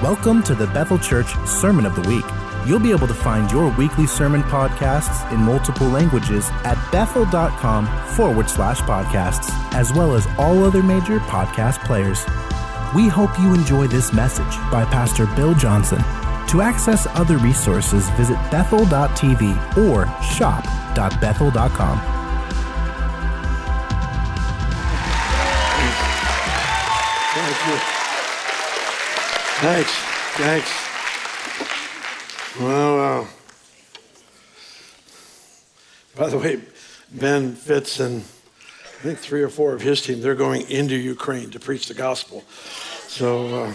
Welcome to the Bethel Church Sermon of the Week. You'll be able to find your weekly sermon podcasts in multiple languages at bethel.com forward slash podcasts, as well as all other major podcast players. We hope you enjoy this message by Pastor Bill Johnson. To access other resources, visit bethel.tv or shop.bethel.com. Thank you. Thanks. Thanks. Well, wow. By the way, Ben Fitz and I think three or four of his team, they're going into Ukraine to preach the gospel. So uh,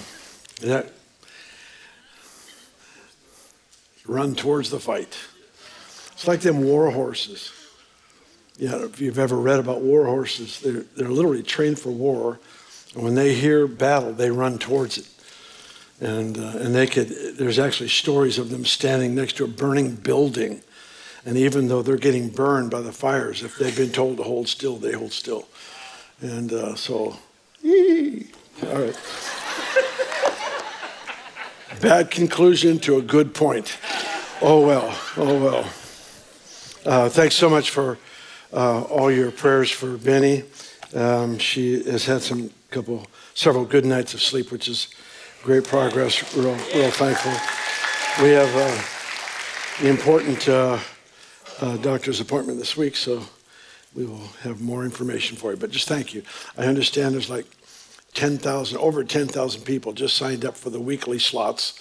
that run towards the fight. It's like them war horses. Yeah, if you've ever read about war horses, they're, they're literally trained for war. And when they hear battle, they run towards it. And, uh, and they could, there's actually stories of them standing next to a burning building. And even though they're getting burned by the fires, if they've been told to hold still, they hold still. And uh, so, all right. Bad conclusion to a good point. Oh well, oh well. Uh, thanks so much for uh, all your prayers for Beni. Um, she has had some couple, several good nights of sleep, which is great progress. Real, real thankful. We have uh, the important uh, uh, doctor's appointment this week, so we will have more information for you. But just thank you. I understand there's like 10,000, over 10,000 people just signed up for the weekly slots,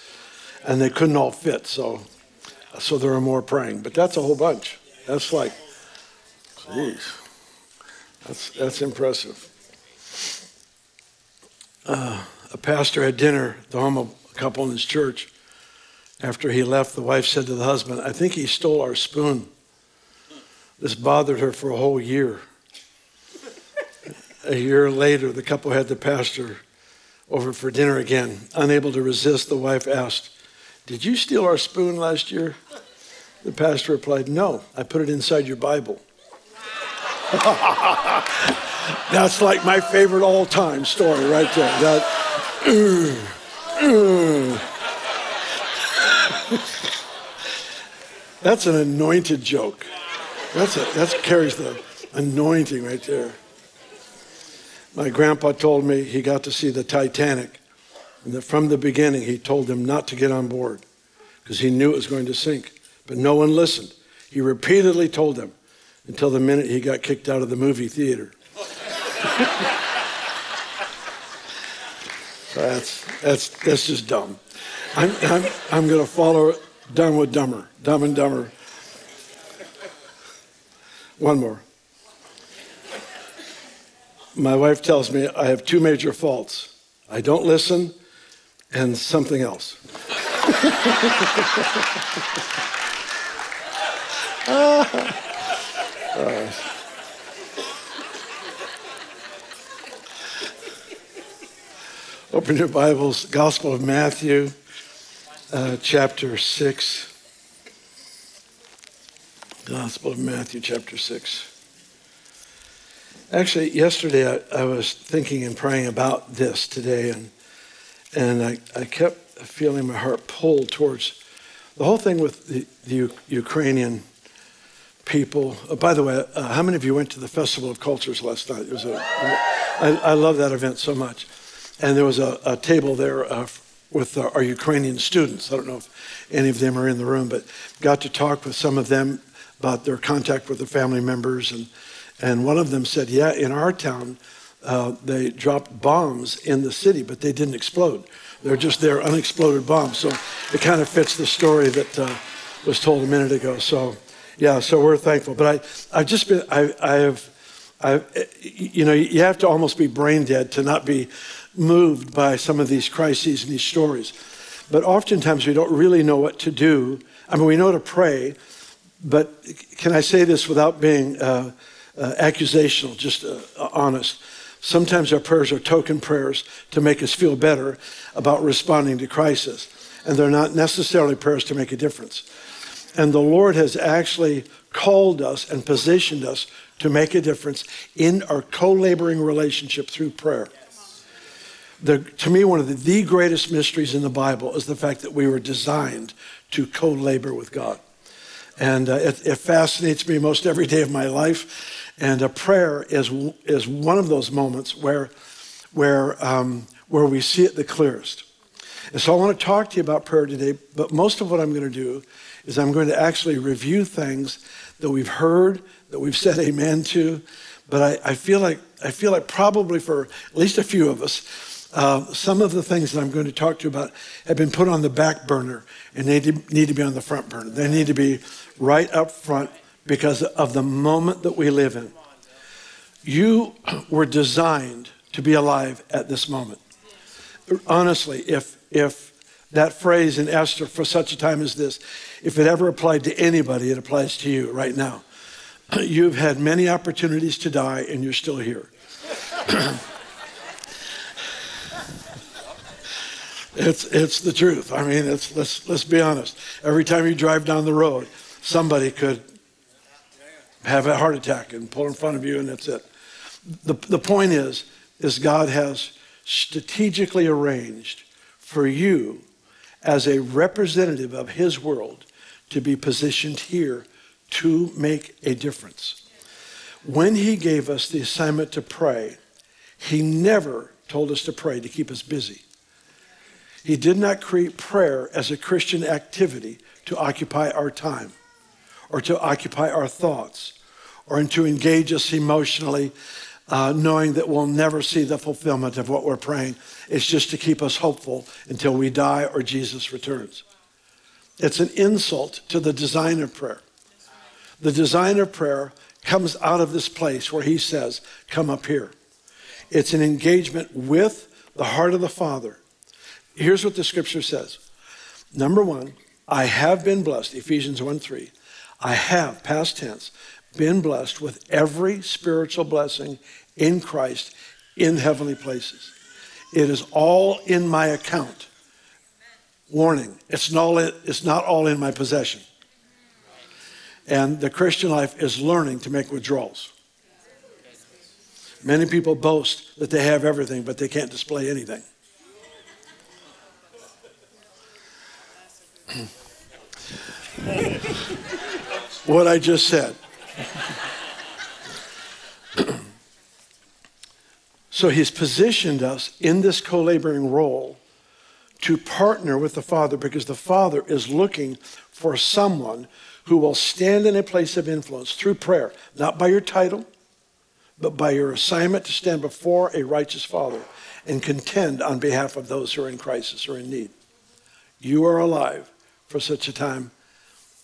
and they couldn't all fit. So, so there are more praying. But that's a whole bunch. That's like, geez, that's that's impressive. Uh, a pastor had dinner at the home of a couple in his church. After he left, the wife said to the husband, I think he stole our spoon. This bothered her for a whole year. A year later, the couple had the pastor over for dinner again. Unable to resist, the wife asked, Did you steal our spoon last year? The pastor replied, No, I put it inside your Bible. That's like my favorite all time story right there. That, That's an anointed joke. That's a, that carries the anointing right there. My grandpa told me he got to see the Titanic, and that from the beginning he told them not to get on board because he knew it was going to sink. But no one listened. He repeatedly told them until the minute he got kicked out of the movie theater. that's, that's, that's just dumb. I'm, I'm, I'm going to follow Dumb with Dumber, Dumb and Dumber. One more. My wife tells me I have two major faults I don't listen, and something else. uh, Open your Bibles, Gospel of Matthew, uh, chapter 6. Gospel of Matthew, chapter 6. Actually, yesterday I, I, was thinking and praying about this today, and, and I, I kept feeling my heart pulled towards the whole thing with the, the U- Ukrainian people. Uh, by the way, uh, how many of you went to the Festival of Cultures last night? It was a, I, I love that event so much. And there was a, a table there uh, with our Ukrainian students. I don't know if any of them are in the room, but got to talk with some of them about their contact with their family members. And, and one of them said, Yeah, in our town, uh, they dropped bombs in the city, but they didn't explode. They're just there, unexploded bombs. So it kind of fits the story that uh, was told a minute ago. So, yeah, so we're thankful. But I, I've just been, I, I have, I, you know, you have to almost be brain dead to not be moved by some of these crises and these stories. But oftentimes we don't really know what to do. I mean, we know to pray, but can I say this without being uh, uh, accusational, just uh, honest? Sometimes our prayers are token prayers to make us feel better about responding to crisis, and they're not necessarily prayers to make a difference. And the Lord has actually called us and positioned us to make a difference in our co laboring relationship through prayer. The, to me, one of the, the greatest mysteries in the Bible is the fact that we were designed to co labor with God. And uh, it, it, fascinates me most every day of my life. And a prayer is, is one of those moments where, where, um, where we see it the clearest. And so I want to talk to you about prayer today, but most of what I'm going to do is I'm going to actually review things that we've heard, that we've said amen to. But I, I feel like I feel like probably for at least a few of us, uh, some of the things that I'm going to talk to you about have been put on the back burner and they need to be on the front burner. They need to be right up front because of the moment that we live in. You were designed to be alive at this moment. Honestly, if, if that phrase in Esther, for such a time as this, if it ever applied to anybody, it applies to you right now. You've had many opportunities to die and you're still here. It's, it's the truth. I mean, it's, let's, let's be honest. Every time you drive down the road, somebody could have a heart attack and pull in front of you, and that's it. The, the point is, is God has strategically arranged for you as a representative of his world to be positioned here to make a difference. When he gave us the assignment to pray, he never told us to pray to keep us busy. He did not create prayer as a Christian activity to occupy our time or to occupy our thoughts or to engage us emotionally, uh, knowing that we'll never see the fulfillment of what we're praying. It's just to keep us hopeful until we die or Jesus returns. It's an insult to the design of prayer. The design of prayer comes out of this place where he says, Come up here. It's an engagement with the heart of the Father Here's what the scripture says. Number one, I have been blessed, Ephesians 1 3. I have, past tense, been blessed with every spiritual blessing in Christ in heavenly places. It is all in my account. Warning, it's not, it's not all in my possession. And the Christian life is learning to make withdrawals. Many people boast that they have everything, but they can't display anything. What I just said. so he's positioned us in this co laboring role to partner with the Father because the Father is looking for someone who will stand in a place of influence through prayer, not by your title, but by your assignment to stand before a righteous Father and contend on behalf of those who are in crisis or in need. You are alive for such a time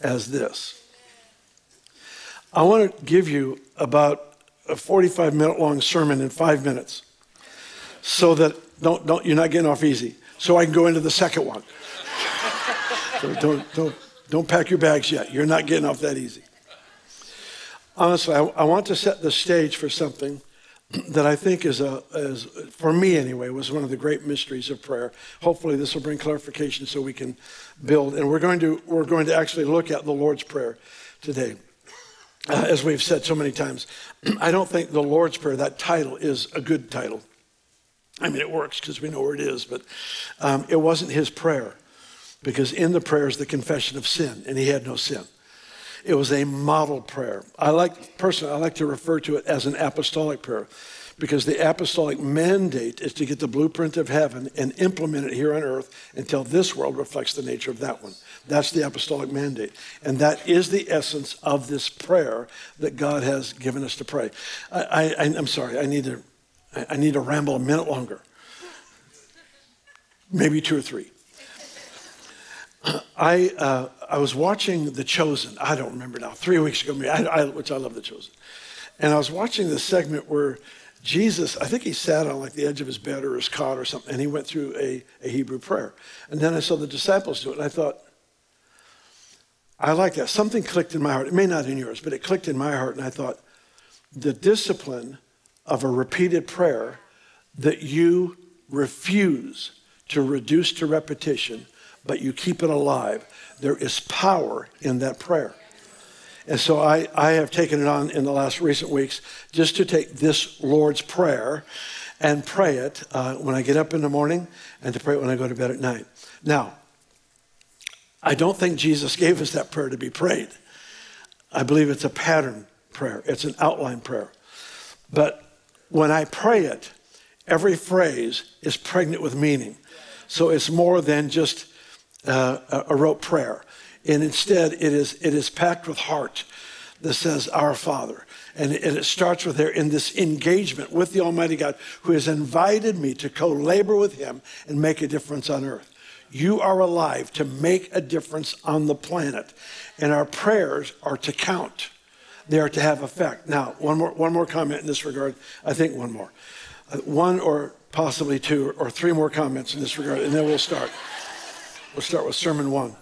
as this. I want to give you about a 45 minute long sermon in five minutes so that don't, don't, you're not getting off easy. So I can go into the second one. don't, don't, don't pack your bags yet. You're not getting off that easy. Honestly, I, I want to set the stage for something that I think is, a, is, for me anyway, was one of the great mysteries of prayer. Hopefully, this will bring clarification so we can build. And we're going to, we're going to actually look at the Lord's Prayer today. Uh, as we've said so many times, I don't think the Lord's Prayer, that title, is a good title. I mean, it works because we know where it is, but um, it wasn't his prayer because in the prayer is the confession of sin, and he had no sin. It was a model prayer. I like, personally, I like to refer to it as an apostolic prayer because the apostolic mandate is to get the blueprint of heaven and implement it here on earth until this world reflects the nature of that one. That's the apostolic mandate. And that is the essence of this prayer that God has given us to pray. I, am sorry, I need, to, I need to ramble a minute longer. Maybe two or three. I, uh, I was watching The Chosen. I don't remember now, three weeks ago, I, I, which I love The Chosen. And I was watching the segment where Jesus, I think he sat on like the edge of his bed or his cot or something, and he went through a, a Hebrew prayer. And then I saw the disciples do it, and I thought, I like that. Something clicked in my heart. It may not in yours, but it clicked in my heart, and I thought, the discipline of a repeated prayer that you refuse to reduce to repetition but you keep it alive. There is power in that prayer. And so I, I have taken it on in the last recent weeks just to take this Lord's Prayer and pray it uh, when I get up in the morning and to pray it when I go to bed at night. Now, I don't think Jesus gave us that prayer to be prayed. I believe it's a pattern prayer, it's an outline prayer. But when I pray it, every phrase is pregnant with meaning. So it's more than just uh, a rote prayer. And instead, it is, it is packed with heart that says, Our Father. And it, and it starts with there in this engagement with the Almighty God who has invited me to co labor with Him and make a difference on earth. You are alive to make a difference on the planet. And our prayers are to count, they are to have effect. Now, one more, one more comment in this regard. I think one more. Uh, one or possibly two or three more comments in this regard, and then we'll start. We'll start with sermon one.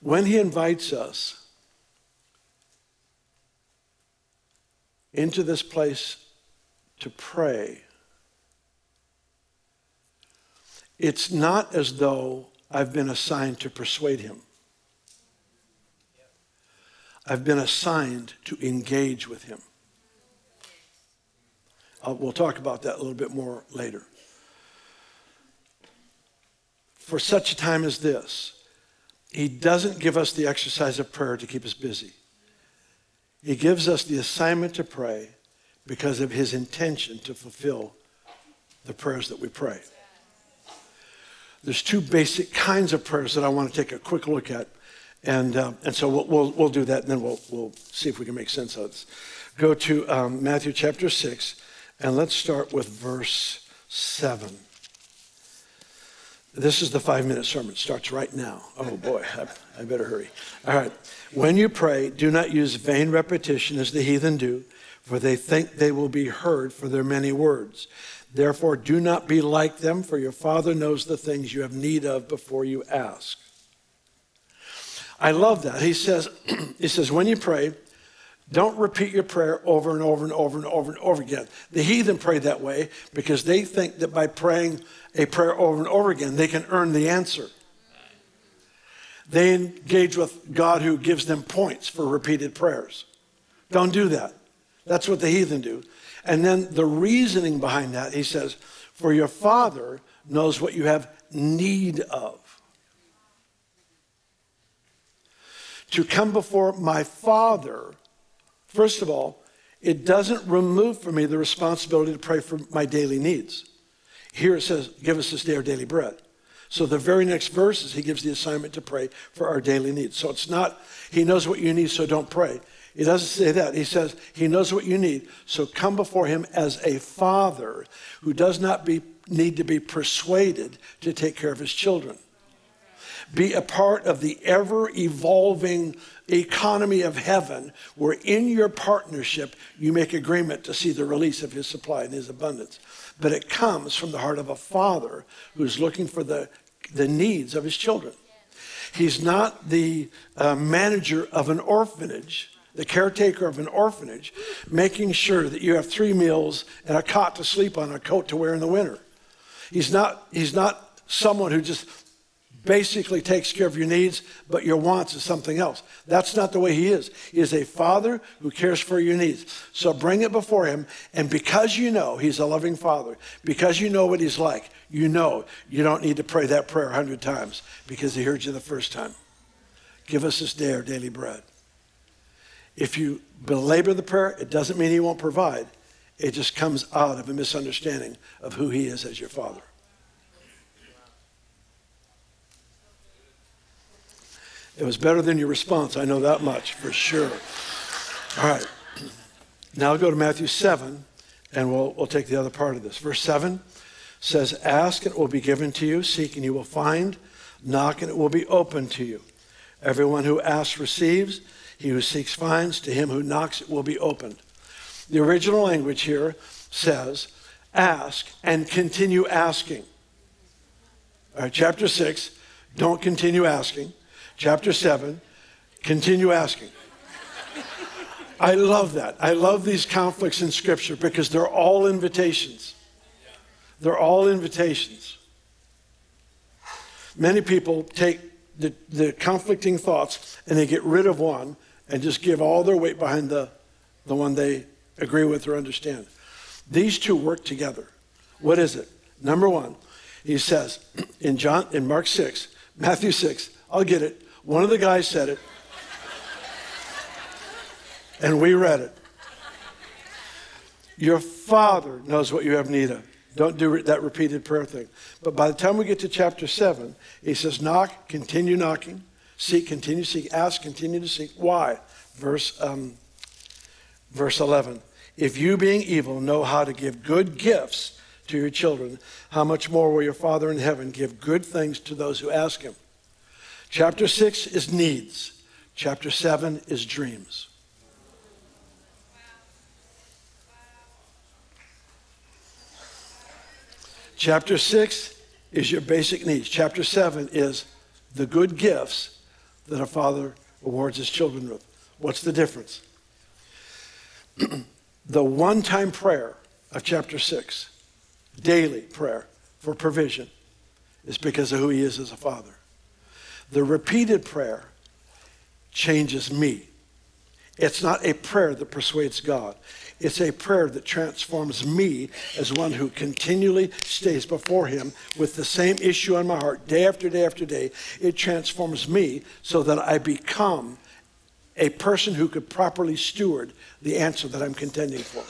when he invites us into this place to pray, it's not as though I've been assigned to persuade him. I've been assigned to engage with him. Uh, we'll talk about that a little bit more later. For such a time as this, he doesn't give us the exercise of prayer to keep us busy. He gives us the assignment to pray because of his intention to fulfill the prayers that we pray. There's two basic kinds of prayers that I want to take a quick look at. And, uh, and so we'll, we'll, we'll, do that and then we'll, we'll see if we can make sense of this. Go to um, Matthew chapter 6 and let's start with verse 7. This is the five minute sermon. It starts right now. Oh boy, I, I better hurry. All right. When you pray, do not use vain repetition as the heathen do, for they think they will be heard for their many words. Therefore, do not be like them, for your Father knows the things you have need of before you ask. I love that. He says, he says, when you pray, don't repeat your prayer over and over and over and over and over again. The heathen pray that way because they think that by praying a prayer over and over again, they can earn the answer. They engage with God who gives them points for repeated prayers. Don't do that. That's what the heathen do. And then the reasoning behind that, he says, For your Father knows what you have need of. To come before my Father, first of all, it doesn't remove from me the responsibility to pray for my daily needs. Here it says, Give us this day our daily bread. So the very next verses, he gives the assignment to pray for our daily needs. So it's not, he knows what you need, so don't pray. He doesn't say that. He says, He knows what you need. So come before Him as a father who does not be, need to be persuaded to take care of His children. Be a part of the ever evolving economy of heaven where in your partnership you make agreement to see the release of His supply and His abundance but it comes from the heart of a father who's looking for the, the needs of his children. He's not the uh, manager of an orphanage, the caretaker of an orphanage, making sure that you have three meals and a cot to sleep on, a coat to wear in the winter. He's not, he's not someone who just basically takes care of your needs, but your wants is something else. That's not the way he is. He is a father who cares for your needs. So bring it before him, and because you know he's a loving father, because you know what he's like, you know you don't need to pray that prayer a hundred times because he heard you the first time. Give us this day our daily bread. If you belabor the prayer, it doesn't mean he won't provide. It just comes out of a misunderstanding of who he is as your father. It was better than your response. I know that much for sure. All right. Now I'll go to Matthew 7, and we'll, we'll take the other part of this. Verse 7 says, Ask and it will be given to you, seek and you will find, knock and it will be opened to you. Everyone who asks receives, he who seeks finds, to him who knocks it will be opened. The original language here says, Ask and continue asking. All right, chapter 6, don't continue asking chapter 7, continue asking. I love that. I love these conflicts in Scripture because they're all invitations. They're all invitations. Many people take the, the conflicting thoughts and they get rid of one and just give all their weight behind the, the one they agree with or understand. These two work together. What is it? Number one, he says in John in Mark 6, Matthew 6, I'll get it. One of the guys said it. and we read it. Your father knows what you have need of. Don't do that repeated prayer thing. But by the time we get to chapter 7, he says, Knock, continue knocking. Seek, continue seek. Ask, continue to seek. Why? Verse, um, verse 11. If you, being evil, know how to give good gifts to your children, how much more will your Father in heaven give good things to those who ask him? Chapter 6 is needs, chapter 7 is dreams. Chapter 6 is your basic needs. Chapter 7 is the good gifts that a father awards his children with. What's the difference? the one time prayer of chapter 6, daily prayer for provision, is because of who he is as a father. The repeated prayer changes me. It's not a prayer that persuades God. It's a prayer that transforms me as one who continually stays before Him with the same issue on my heart day after day after day. It transforms me so that I become a person who could properly steward the answer that I'm contending for.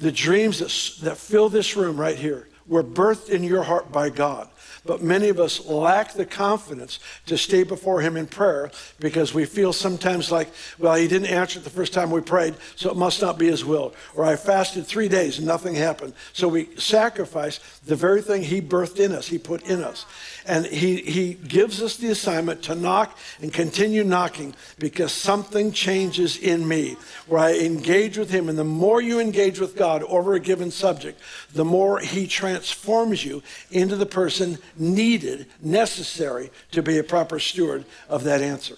The dreams that, that fill this room right here were birthed in your heart by God. But many of us lack the confidence to stay before Him in prayer because we feel sometimes like, well, He didn't answer it the first time we prayed, so it must not be His will. Or I fasted three days and nothing happened. So we sacrifice the very thing He birthed in us, He put in us. And He, he gives us the assignment to knock and continue knocking because something changes in me where I engage with Him. And the more you engage with God over a given subject, the more He transforms you into the person needed, necessary to be a proper steward of that answer.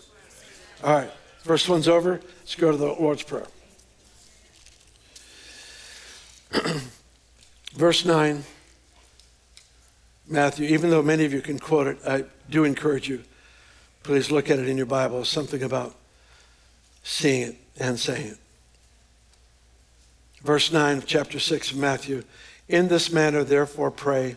All right, first one's over. Let's go to the Lord's Prayer. Verse 9, Matthew, even though many of you can quote it, I do encourage you, please look at it in your Bible. Something about seeing it and saying it. Verse 9 of chapter 6 of Matthew. In this manner, therefore, pray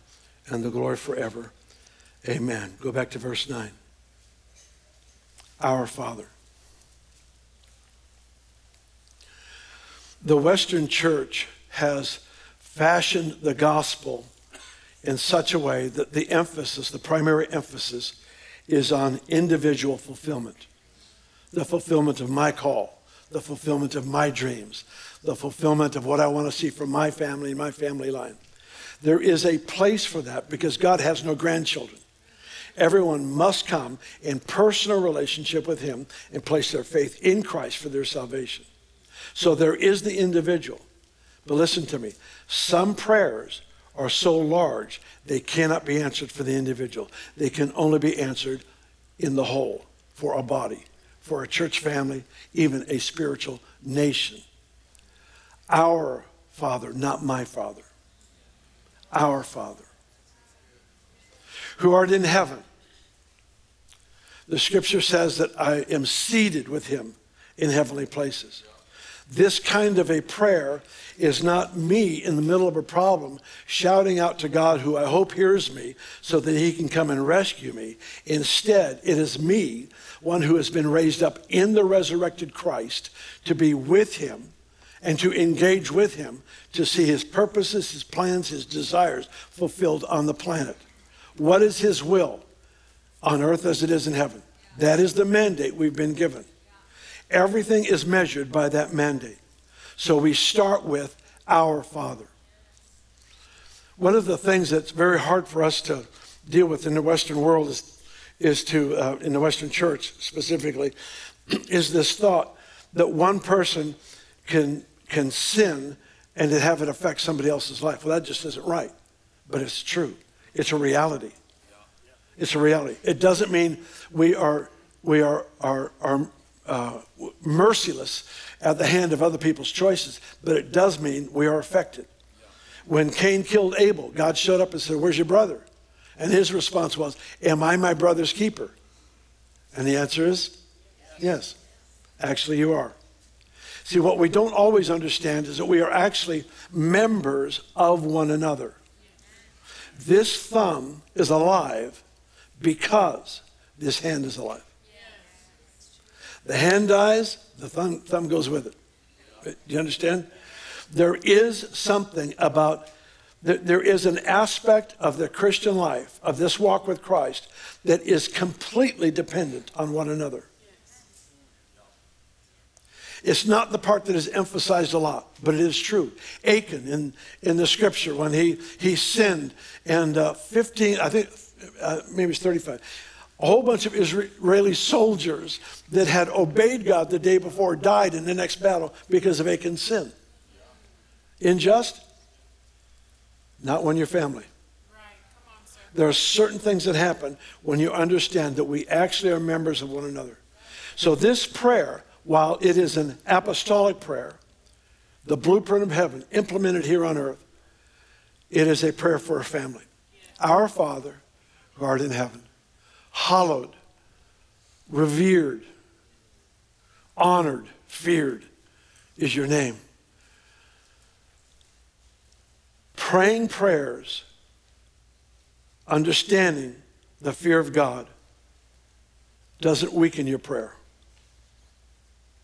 and the glory forever. Amen. Go back to verse 9. Our Father. The Western church has fashioned the gospel in such a way that the emphasis, the primary emphasis, is on individual fulfillment. The fulfillment of my call, the fulfillment of my dreams, the fulfillment of what I want to see for my family and my family line. There is a place for that because God has no grandchildren. Everyone must come in personal relationship with Him and place their faith in Christ for their salvation. So there is the individual. But listen to me some prayers are so large they cannot be answered for the individual, they can only be answered in the whole for a body, for a church family, even a spiritual nation. Our Father, not my Father our Father, who art in heaven. The scripture says that I am seated with him in heavenly places. This kind of a prayer is not me in the middle of a problem shouting out to God, who I hope hears me, so that he can come and rescue me. Instead, it is me, one who has been raised up in the resurrected Christ, to be with him and to engage with him to see his purposes, his plans, his desires fulfilled on the planet. What is his will on earth as it is in heaven? That is the mandate we've been given. Everything is measured by that mandate. So we start with our Father. One of the things that's very hard for us to deal with in the Western world is, is to, uh, in the Western church specifically, is this thought that one person can, can sin and have it affect somebody else's life. Well, that just isn't right, but it's true. It's a reality. It's a reality. It doesn't mean we are, we are, are, are uh, merciless at the hand of other people's choices, but it does mean we are affected. When Cain killed Abel, God showed up and said, Where's your brother? And his response was, Am I my brother's keeper? And the answer is yes. Actually, you are. See, what we don't always understand is that we are actually members of one another. This thumb is alive because this hand is alive. The hand dies, the thumb, thumb goes with it. Do you understand? There is something about, there is an aspect of the Christian life, of this walk with Christ, that is completely dependent on one another. It's not the part that is emphasized a lot, but it is true. Achan in, in the scripture, when he, he sinned, and uh, 15, I think uh, maybe it's 35, a whole bunch of Israeli soldiers that had obeyed God the day before died in the next battle because of Achan's sin. Unjust? Not when you're family. There are certain things that happen when you understand that we actually are members of one another. So, this prayer while it is an apostolic prayer, the blueprint of heaven implemented here on earth, it is a prayer for a family. Our Father, who art in heaven, hallowed, revered, honored, feared is your name. Praying prayers, understanding the fear of God, doesn't weaken your prayer.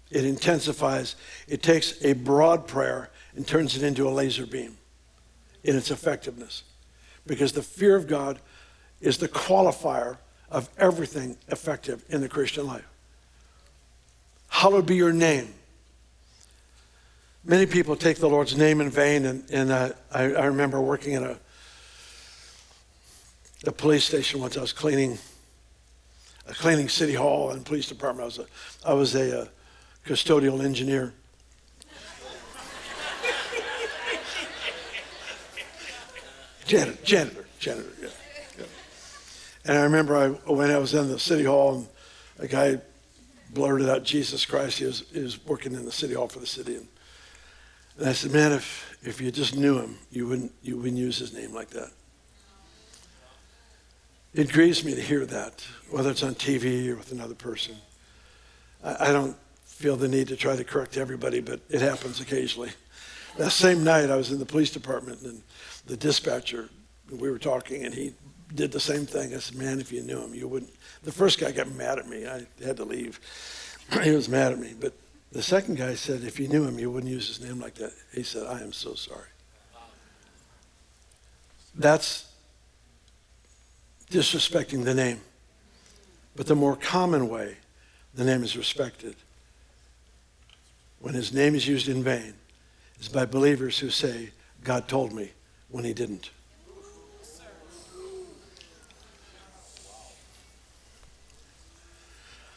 It intensifies. It takes a broad prayer and turns it into a laser beam in its effectiveness. Because the fear of God is the qualifier of everything effective in the Christian life. Hallowed be your name. Many people take the Lord's name in vain, and, and uh, I, I, remember working at a, a police station once. I was cleaning, a cleaning city hall and police department. I was a, I was a, a uh, custodial engineer. janitor, janitor, janitor, yeah, yeah. And I remember I, when I was in the city hall, and a guy blurted out Jesus Christ. He was, he was working in the city hall for the city. And, and I said, man, if, if you just knew him, you wouldn't, you wouldn't use his name like that. It grieves me to hear that, whether it's on TV or with another person. I, I don't feel the need to try to correct everybody, but it happens occasionally. That same night, I was in the police department, and the dispatcher, we were talking, and he did the same thing. I said, Man, if you knew him, you wouldn't. The first guy got mad at me. I had to leave. he was mad at me. But the second guy said, If you knew him, you wouldn't use his name like that. He said, I am so sorry. That's disrespecting the name. But the more common way, the name is respected when his name is used in vain is by believers who say, God told me when he didn't.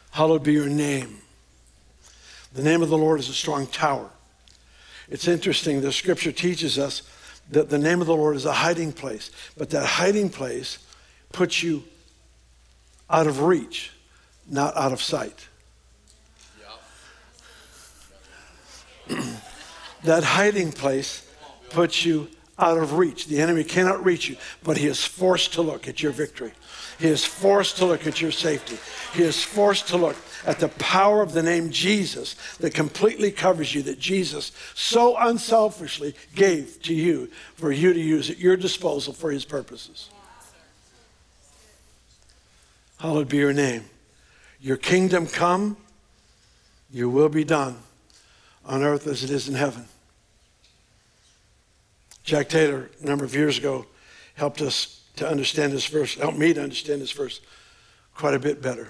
Hallowed be your name. The name of the Lord is a strong tower. It's interesting, the scripture teaches us that the name of the Lord is a hiding place, but that hiding place puts you out of reach, not out of sight. that hiding place puts you out of reach. The enemy cannot reach you, but he is forced to look at your victory. He is forced to look at your safety. He is forced to look at the power of the name Jesus that completely covers you, that Jesus so unselfishly gave to you for you to use at your disposal for his purposes. Hallowed be your name. Your kingdom come, your will be done on earth as it is in heaven. Jack Taylor, a number of years ago, helped us to understand this verse, helped me to understand this verse quite a bit better.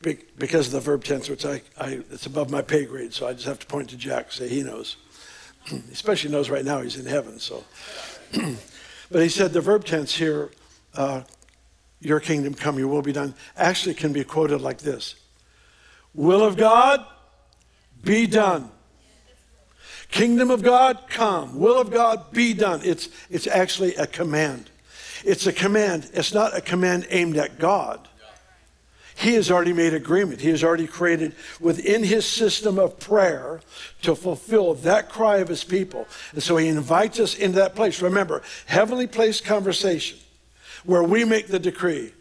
Because of the verb tense, which I, I, it's above my pay grade, so I just have to point to Jack say he knows. especially knows right now he's in heaven, so. but he said the verb tense here uh, your kingdom come, your will be done, actually can be quoted like this Will of God be done. Kingdom of God come. Will of God be done. It's, it's actually a command. It's a command. It's not a command aimed at God. He has already made agreement. He has already created within his system of prayer to fulfill that cry of his people. And so he invites us into that place. Remember, heavenly place conversation where we make the decree.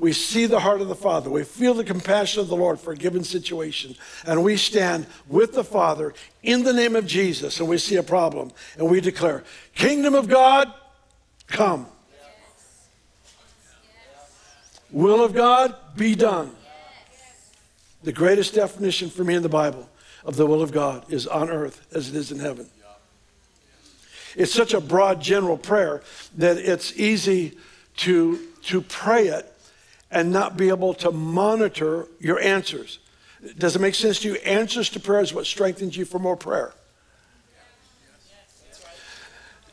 We see the heart of the Father. We feel the compassion of the Lord for a given situation. And we stand with the Father in the name of Jesus and we see a problem and we declare, Kingdom of God, come. Will of God be done. The greatest definition for me in the Bible of the will of God is on earth as it is in heaven. It's such a broad general prayer that it's easy to, to pray it and not be able to monitor your answers. Does it make sense to you? Answers to prayer is what strengthens you for more prayer.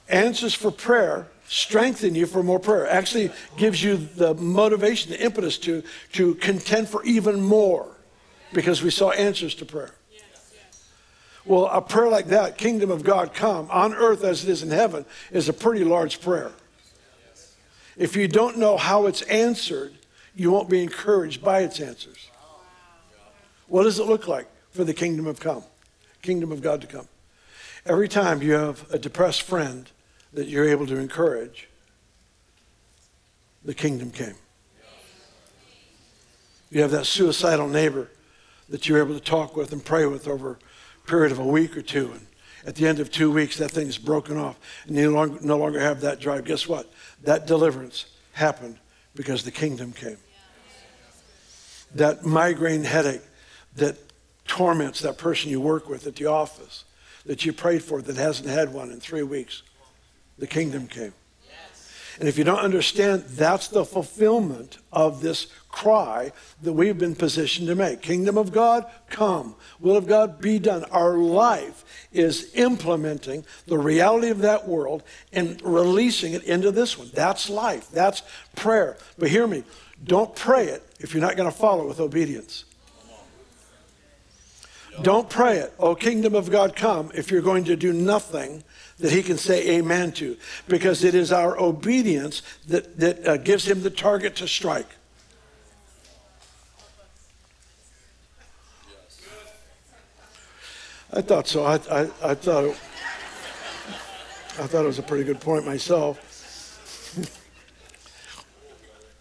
Answers for prayer strengthen you for more prayer. Actually gives you the motivation, the impetus to, to contend for even more because we saw answers to prayer. Well, a prayer like that, kingdom of God come on earth as it is in heaven, is a pretty large prayer. If you don't know how it's answered, you won't be encouraged by its answers. What does it look like for the kingdom of come? Kingdom of God to come. Every time you have a depressed friend that you're able to encourage, the kingdom came. You have that suicidal neighbor that you're able to talk with and pray with over a period of a week or two. And at the end of two weeks, that thing's broken off and you no longer, no longer have that drive. Guess what? That deliverance happened because the kingdom came. That migraine headache that torments that person you work with at the office that you prayed for that hasn't had one in three weeks the kingdom came. And if you don't understand, that's the fulfillment of this cry that we've been positioned to make. Kingdom of God, come. Will of God be done. Our life is implementing the reality of that world and releasing it into this one. That's life. That's prayer. But hear me, don't pray it if you're not going to follow with obedience. Don't pray it, oh kingdom of God come, if you're going to do nothing that he can say amen to. Because it is our obedience that, that uh, gives him the target to strike. I thought so. I, I, I thought it, I thought it was a pretty good point myself.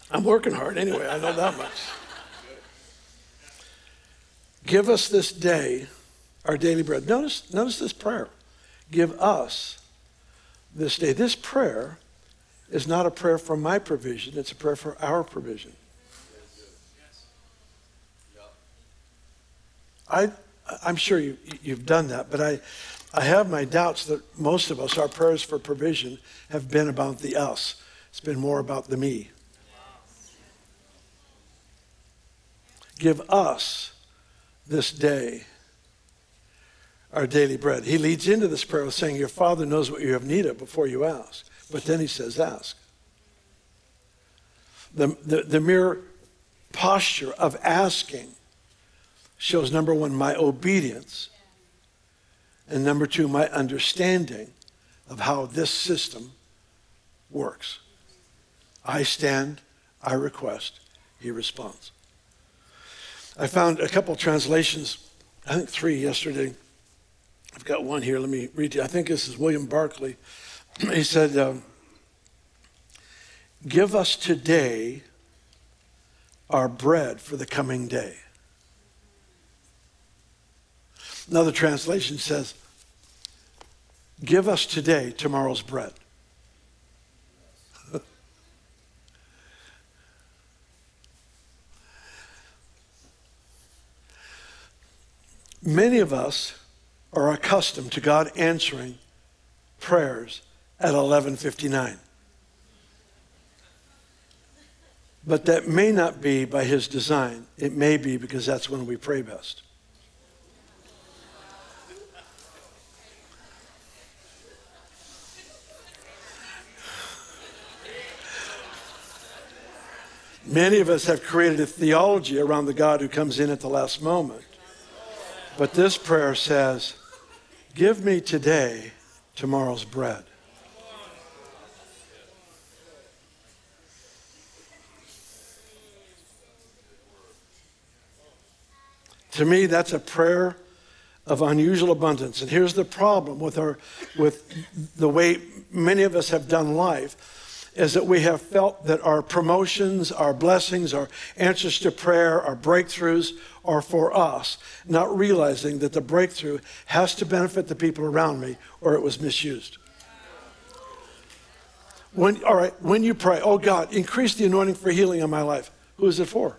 I'm working hard anyway, I know that much. Give us this day our daily bread. Notice, notice this prayer. Give us this day. This prayer is not a prayer for my provision, it's a prayer for our provision. I, I'm sure you, you've done that, but I, I have my doubts that most of us, our prayers for provision have been about the us. It's been more about the me. Give us this day our daily bread. He leads into this prayer with saying, Your Father knows what you have need of before you ask. But then he says, Ask. The, the, the mere posture of asking shows number one, my obedience, and number two, my understanding of how this system works. I stand, I request, he responds. I found a couple translations, I think three yesterday. I've got one here. Let me read you. I think this is William Barclay. he said, um, Give us today our bread for the coming day. Another translation says, Give us today tomorrow's bread. Many of us are accustomed to God answering prayers at 11:59. But that may not be by his design. It may be because that's when we pray best. Many of us have created a theology around the God who comes in at the last moment. But this prayer says, Give me today tomorrow's bread. To me, that's a prayer of unusual abundance. And here's the problem with our with the way many of us have done life is that we have felt that our promotions, our blessings, our answers to prayer, our breakthroughs are for us, not realizing that the breakthrough has to benefit the people around me or it was misused. When, all right, when you pray, oh God, increase the anointing for healing in my life, who is it for?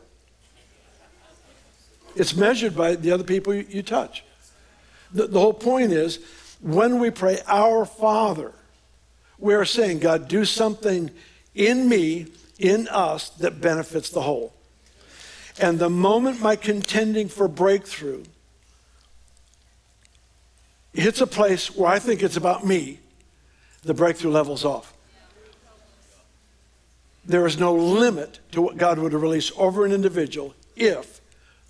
It's measured by the other people you, you touch. The, the whole point is when we pray, Our Father, we are saying, God, do something in me, in us, that benefits the whole. And the moment my contending for breakthrough hits a place where I think it's about me, the breakthrough levels off. There is no limit to what God would release over an individual if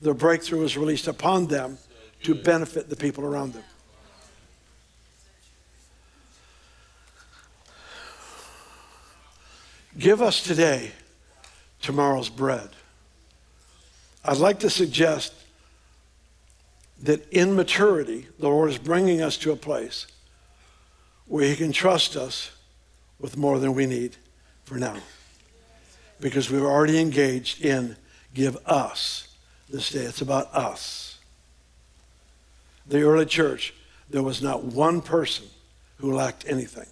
the breakthrough is released upon them to benefit the people around them. Give us today tomorrow's bread. I'd like to suggest that in maturity, the Lord is bringing us to a place where He can trust us with more than we need for now. Because we've already engaged in give us this day. It's about us. The early church, there was not one person who lacked anything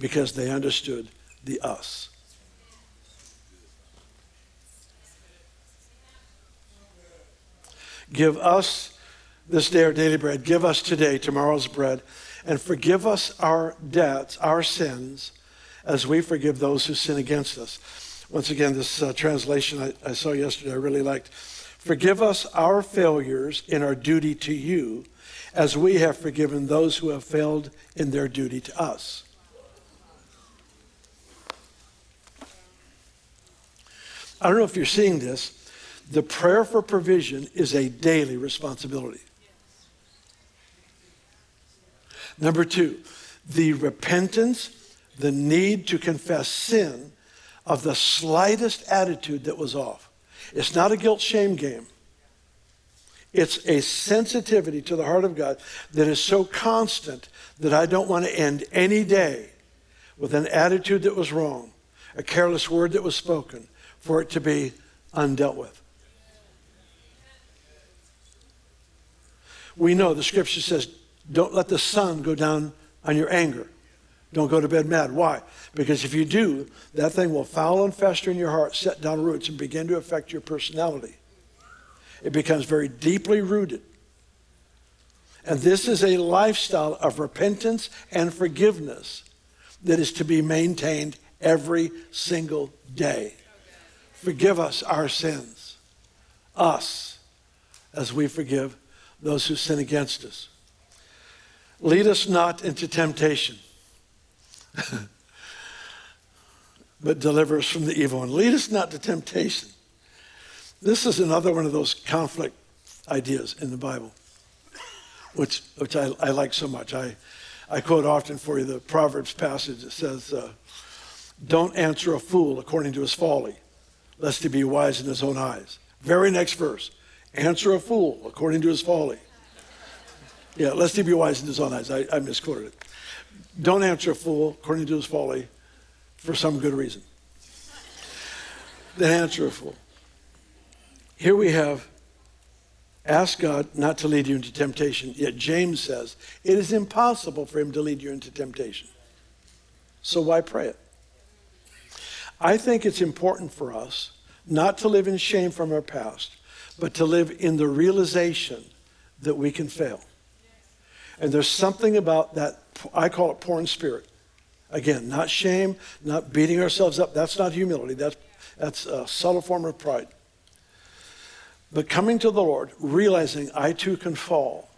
because they understood the us. Give us this day our daily bread. Give us today tomorrow's bread. And forgive us our debts, our sins, as we forgive those who sin against us. Once again, this uh, translation I, I saw yesterday, I really liked. Forgive us our failures in our duty to you, as we have forgiven those who have failed in their duty to us. I don't know if you're seeing this, the prayer for provision is a daily responsibility. Number two, the repentance, the need to confess sin of the slightest attitude that was off. It's not a guilt shame game. It's a sensitivity to the heart of God that is so constant that I don't want to end any day with an attitude that was wrong, a careless word that was spoken, for it to be undealt with. We know the scripture says, don't let the sun go down on your anger. Don't go to bed mad. Why? Because if you do, that thing will foul and fester in your heart, set down roots, and begin to affect your personality. It becomes very deeply rooted. And this is a lifestyle of repentance and forgiveness that is to be maintained every single day. Forgive us our sins, us, as we forgive those who sin against us. Lead us not into temptation, but deliver us from the evil one. Lead us not to temptation. This is another one of those conflict ideas in the Bible, which, which I, I like so much. I, I quote often for you the Proverbs passage that says, uh, Don't answer a fool according to his folly, lest he be wise in his own eyes. Very next verse. Answer a fool according to his folly. Yeah, lest he be wise in his eyes. I, I misquoted it. Don't answer a fool according to his folly for some good reason. Then answer a fool. Here we have ask God not to lead you into temptation. Yet James says it is impossible for him to lead you into temptation. So why pray it? I think it's important for us not to live in shame from our past, but to live in the realization that we can fail. And there's something about that, I call it poor in spirit. Again, not shame, not beating ourselves up. That's not humility. That's, that's a subtle form of pride. But coming to the Lord, realizing I too can fall.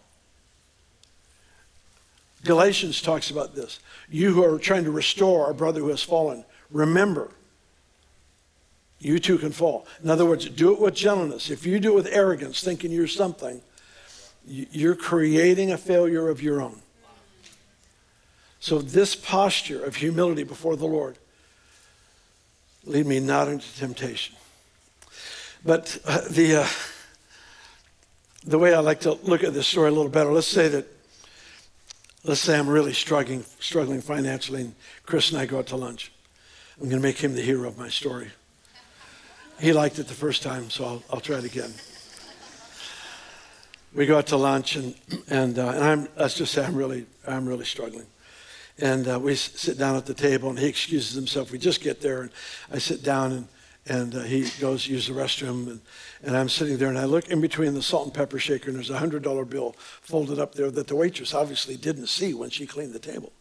Galatians talks about this. You who are trying to restore our brother who has fallen, remember you too can fall. In other words, do it with gentleness. If you do it with arrogance, thinking you're something, you're creating a failure of your own. So, this posture of humility before the Lord, lead me not into temptation. But uh, the, uh, the way I like to look at this story a little better, let's say that, let's say I'm really struggling, struggling financially, and Chris and I go out to lunch. I'm going to make him the hero of my story. He liked it the first time, so I'll, I'll try it again. We go out to lunch, and, and, uh, and I'm, let's just say I'm really, I'm really struggling. And uh, we sit down at the table, and he excuses himself. We just get there, and I sit down, and, and uh, he goes use the restroom, and, and I'm sitting there, and I look in between the salt and pepper shaker, and there's a $100 bill folded up there that the waitress obviously didn't see when she cleaned the table.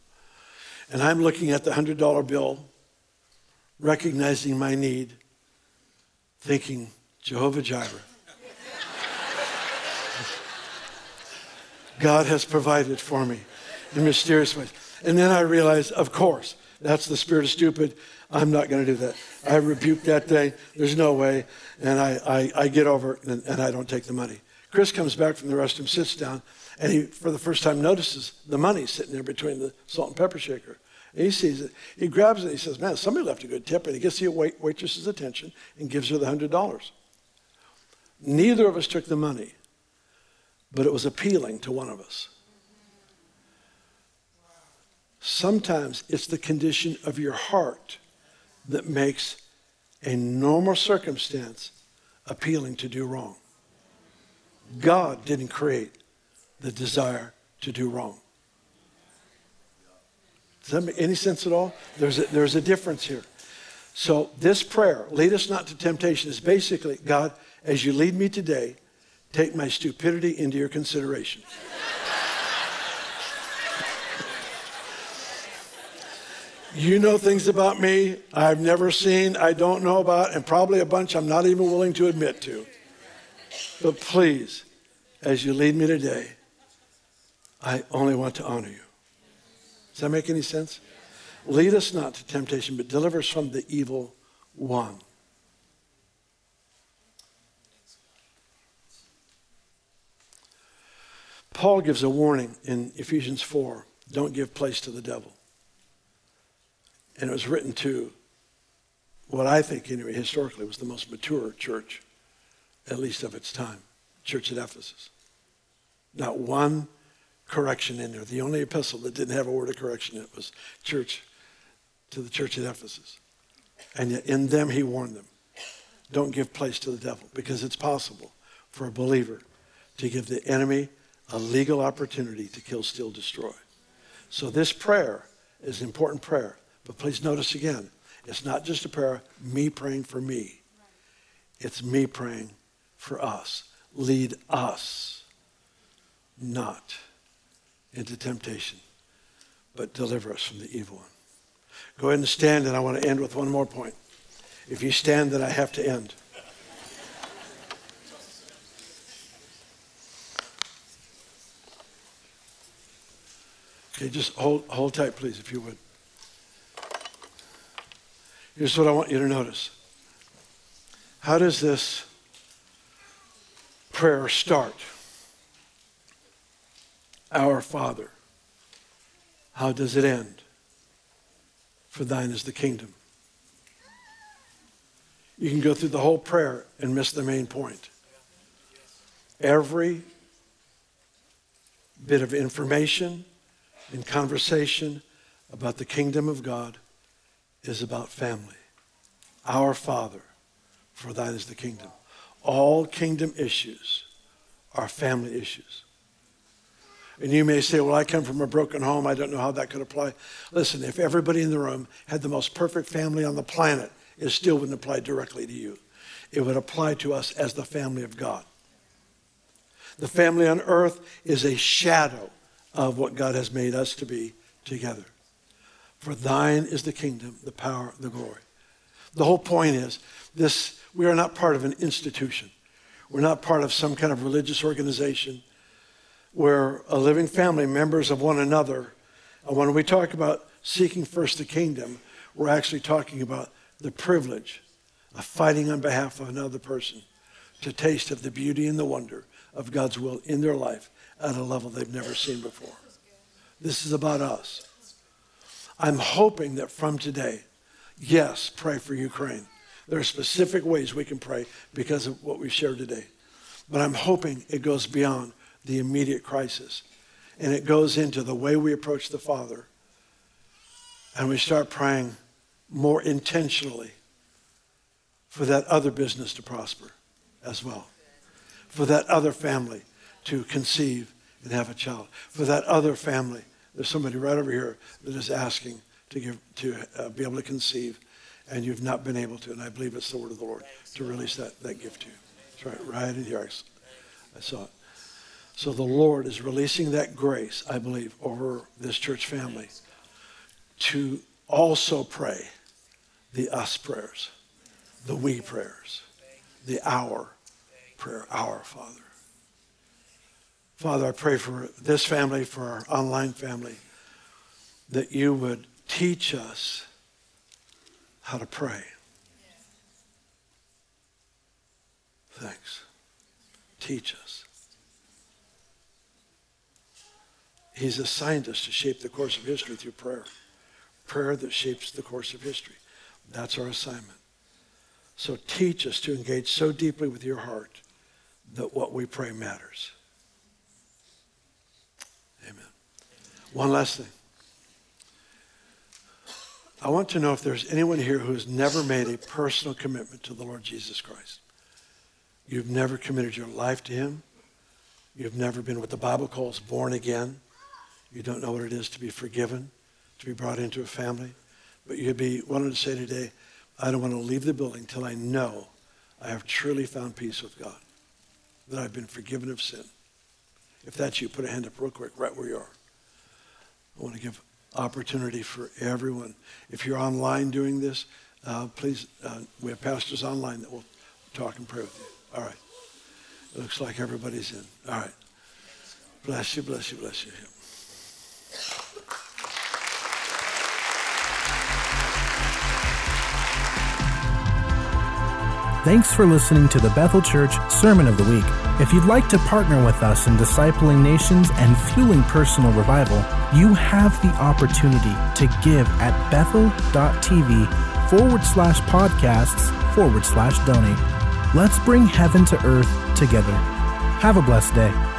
And I'm looking at the $100 bill, recognizing my need, thinking, Jehovah Jireh. God has provided for me in mysterious ways. And then I realized, of course, that's the spirit of stupid. I'm not going to do that. I rebuke that thing. There's no way. And I, I, I get over it and, and, I don't take the money. Chris comes back from the restroom, sits down, and he, for the first time, notices the money sitting there between the salt and pepper shaker. And he sees it. He grabs it. He says, Man, somebody left a good tip. And he gets the wait, waitress's attention and gives her the $100. Neither of us took the money, but it was appealing to one of us. Sometimes it's the condition of your heart that makes a normal circumstance appealing to do wrong. God didn't create the desire to do wrong. Does that make any sense at all? There's a, there's a difference here. So, this prayer, lead us not to temptation, is basically God, as you lead me today, take my stupidity into your consideration. You know things about me I've never seen, I don't know about, and probably a bunch I'm not even willing to admit to. But please, as you lead me today, I only want to honor you. Does that make any sense? Lead us not to temptation, but deliver us from the evil one. Paul gives a warning in Ephesians 4 don't give place to the devil. And it was written to what I think, anyway, historically was the most mature church, at least of its time, church at Ephesus. Not one correction in there. The only epistle that didn't have a word of correction in it was church to the church at Ephesus. And yet in them he warned them. Don't give place to the devil because it's possible for a believer to give the enemy a legal opportunity to kill, steal, destroy. So this prayer is an important prayer. But please notice again, it's not just a prayer, me praying for me. It's me praying for us. Lead us not into temptation, but deliver us from the evil one. Go ahead and stand, and I want to end with one more point. If you stand, then I have to end. Okay, just hold, hold tight, please, if you would. Here's what I want you to notice. How does this prayer start? Our Father. How does it end? For thine is the kingdom. You can go through the whole prayer and miss the main point. Every bit of information and conversation about the kingdom of God is about family. Our Father, for thine is the kingdom. All kingdom issues are family issues. And you may say, Well, I come from a broken home. I don't know how that could apply. Listen, if everybody in the room had the most perfect family on the planet, it still wouldn't apply directly to you. It would apply to us as the family of God. The family on earth is a shadow of what God has made us to be together. For thine is the kingdom, the power, the glory. The whole point is this we are not part of an institution. We're not part of some kind of religious organization. We're a living family, members of one another. And when we talk about seeking first the kingdom, we're actually talking about the privilege of fighting on behalf of another person to taste of the beauty and the wonder of God's will in their life at a level they've never seen before. This is about us. I'm hoping that from today, yes, pray for Ukraine. There are specific ways we can pray because of what we've shared today. But I'm hoping it goes beyond the immediate crisis and it goes into the way we approach the Father and we start praying more intentionally for that other business to prosper as well, for that other family to conceive and have a child, for that other family. There's somebody right over here that is asking to give to uh, be able to conceive, and you've not been able to. And I believe it's the word of the Lord to release that, that gift to you. That's right, right in here. I, I saw it. So the Lord is releasing that grace, I believe, over this church family to also pray the us prayers, the we prayers, the our prayer, our Father. Father, I pray for this family, for our online family, that you would teach us how to pray. Thanks. Teach us. He's assigned us to shape the course of history through prayer. Prayer that shapes the course of history. That's our assignment. So teach us to engage so deeply with your heart that what we pray matters. Amen. One last thing. I want to know if there's anyone here who has never made a personal commitment to the Lord Jesus Christ. You've never committed your life to him. You've never been what the Bible calls born again. You don't know what it is to be forgiven, to be brought into a family. But you'd be wanting to say today, I don't want to leave the building till I know I have truly found peace with God, that I've been forgiven of sin. If that's you, put a hand up real quick, right where you are. I want to give opportunity for everyone. If you're online doing this, uh, please, uh, we have pastors online that will talk and pray with you. All right. It looks like everybody's in. All right. Bless you, bless you, bless you. Thanks for listening to the Bethel Church Sermon of the Week. If you'd like to partner with us in discipling nations and fueling personal revival, you have the opportunity to give at bethel.tv forward slash podcasts forward slash donate. Let's bring heaven to earth together. Have a blessed day.